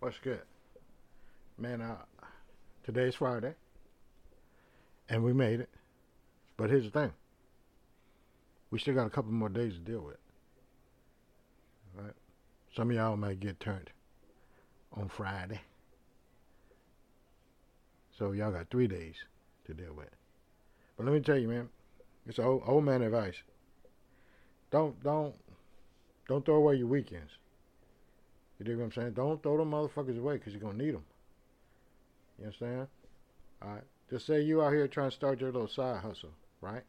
What's good? Man, uh, today's Friday, and we made it. But here's the thing. We still got a couple more days to deal with. Right? Some of y'all might get turned on Friday. So y'all got three days to deal with. But let me tell you, man, it's old, old man advice. Don't don't don't throw away your weekends. You dig what I'm saying? Don't throw them motherfuckers away because you're gonna need them. You understand? All right. Just say you out here trying to start your little side hustle, right?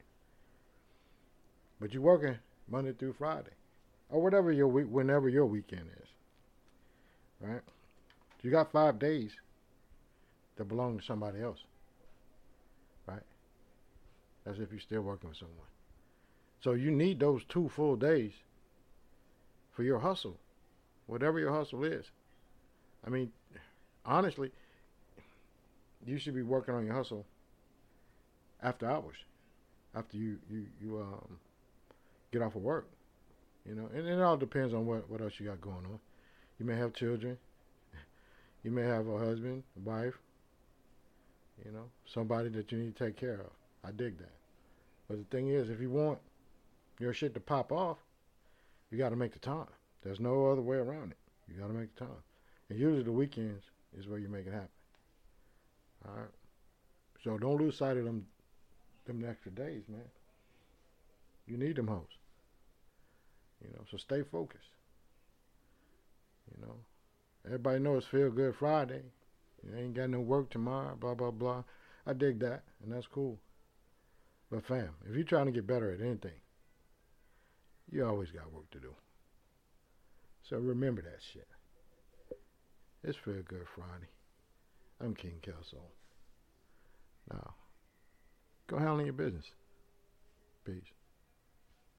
But you're working Monday through Friday, or whatever your week, whenever your weekend is, right? You got five days that belong to somebody else, right? As if you're still working with someone. So you need those two full days for your hustle, whatever your hustle is. I mean, honestly, you should be working on your hustle after hours, after you you you um get off of work. You know, and, it all depends on what what else you got going on. You may have children. You may have a husband, a wife. You know, somebody that you need to take care of. I dig that. But the thing is, if you want your shit to pop off, you got to make the time. There's no other way around it. You got to make the time. And usually the weekends is where you make it happen. All right. So don't lose sight of them, them extra days, man. You need them hoes. You know, so stay focused. You know, everybody knows Feel Good Friday. You ain't got no work tomorrow, blah, blah, blah. I dig that, and that's cool. But fam, if you're trying to get better at anything, you always got work to do. So remember that shit. It's Feel Good Friday. I'm King Kelso. Now, go handle your business. Peace.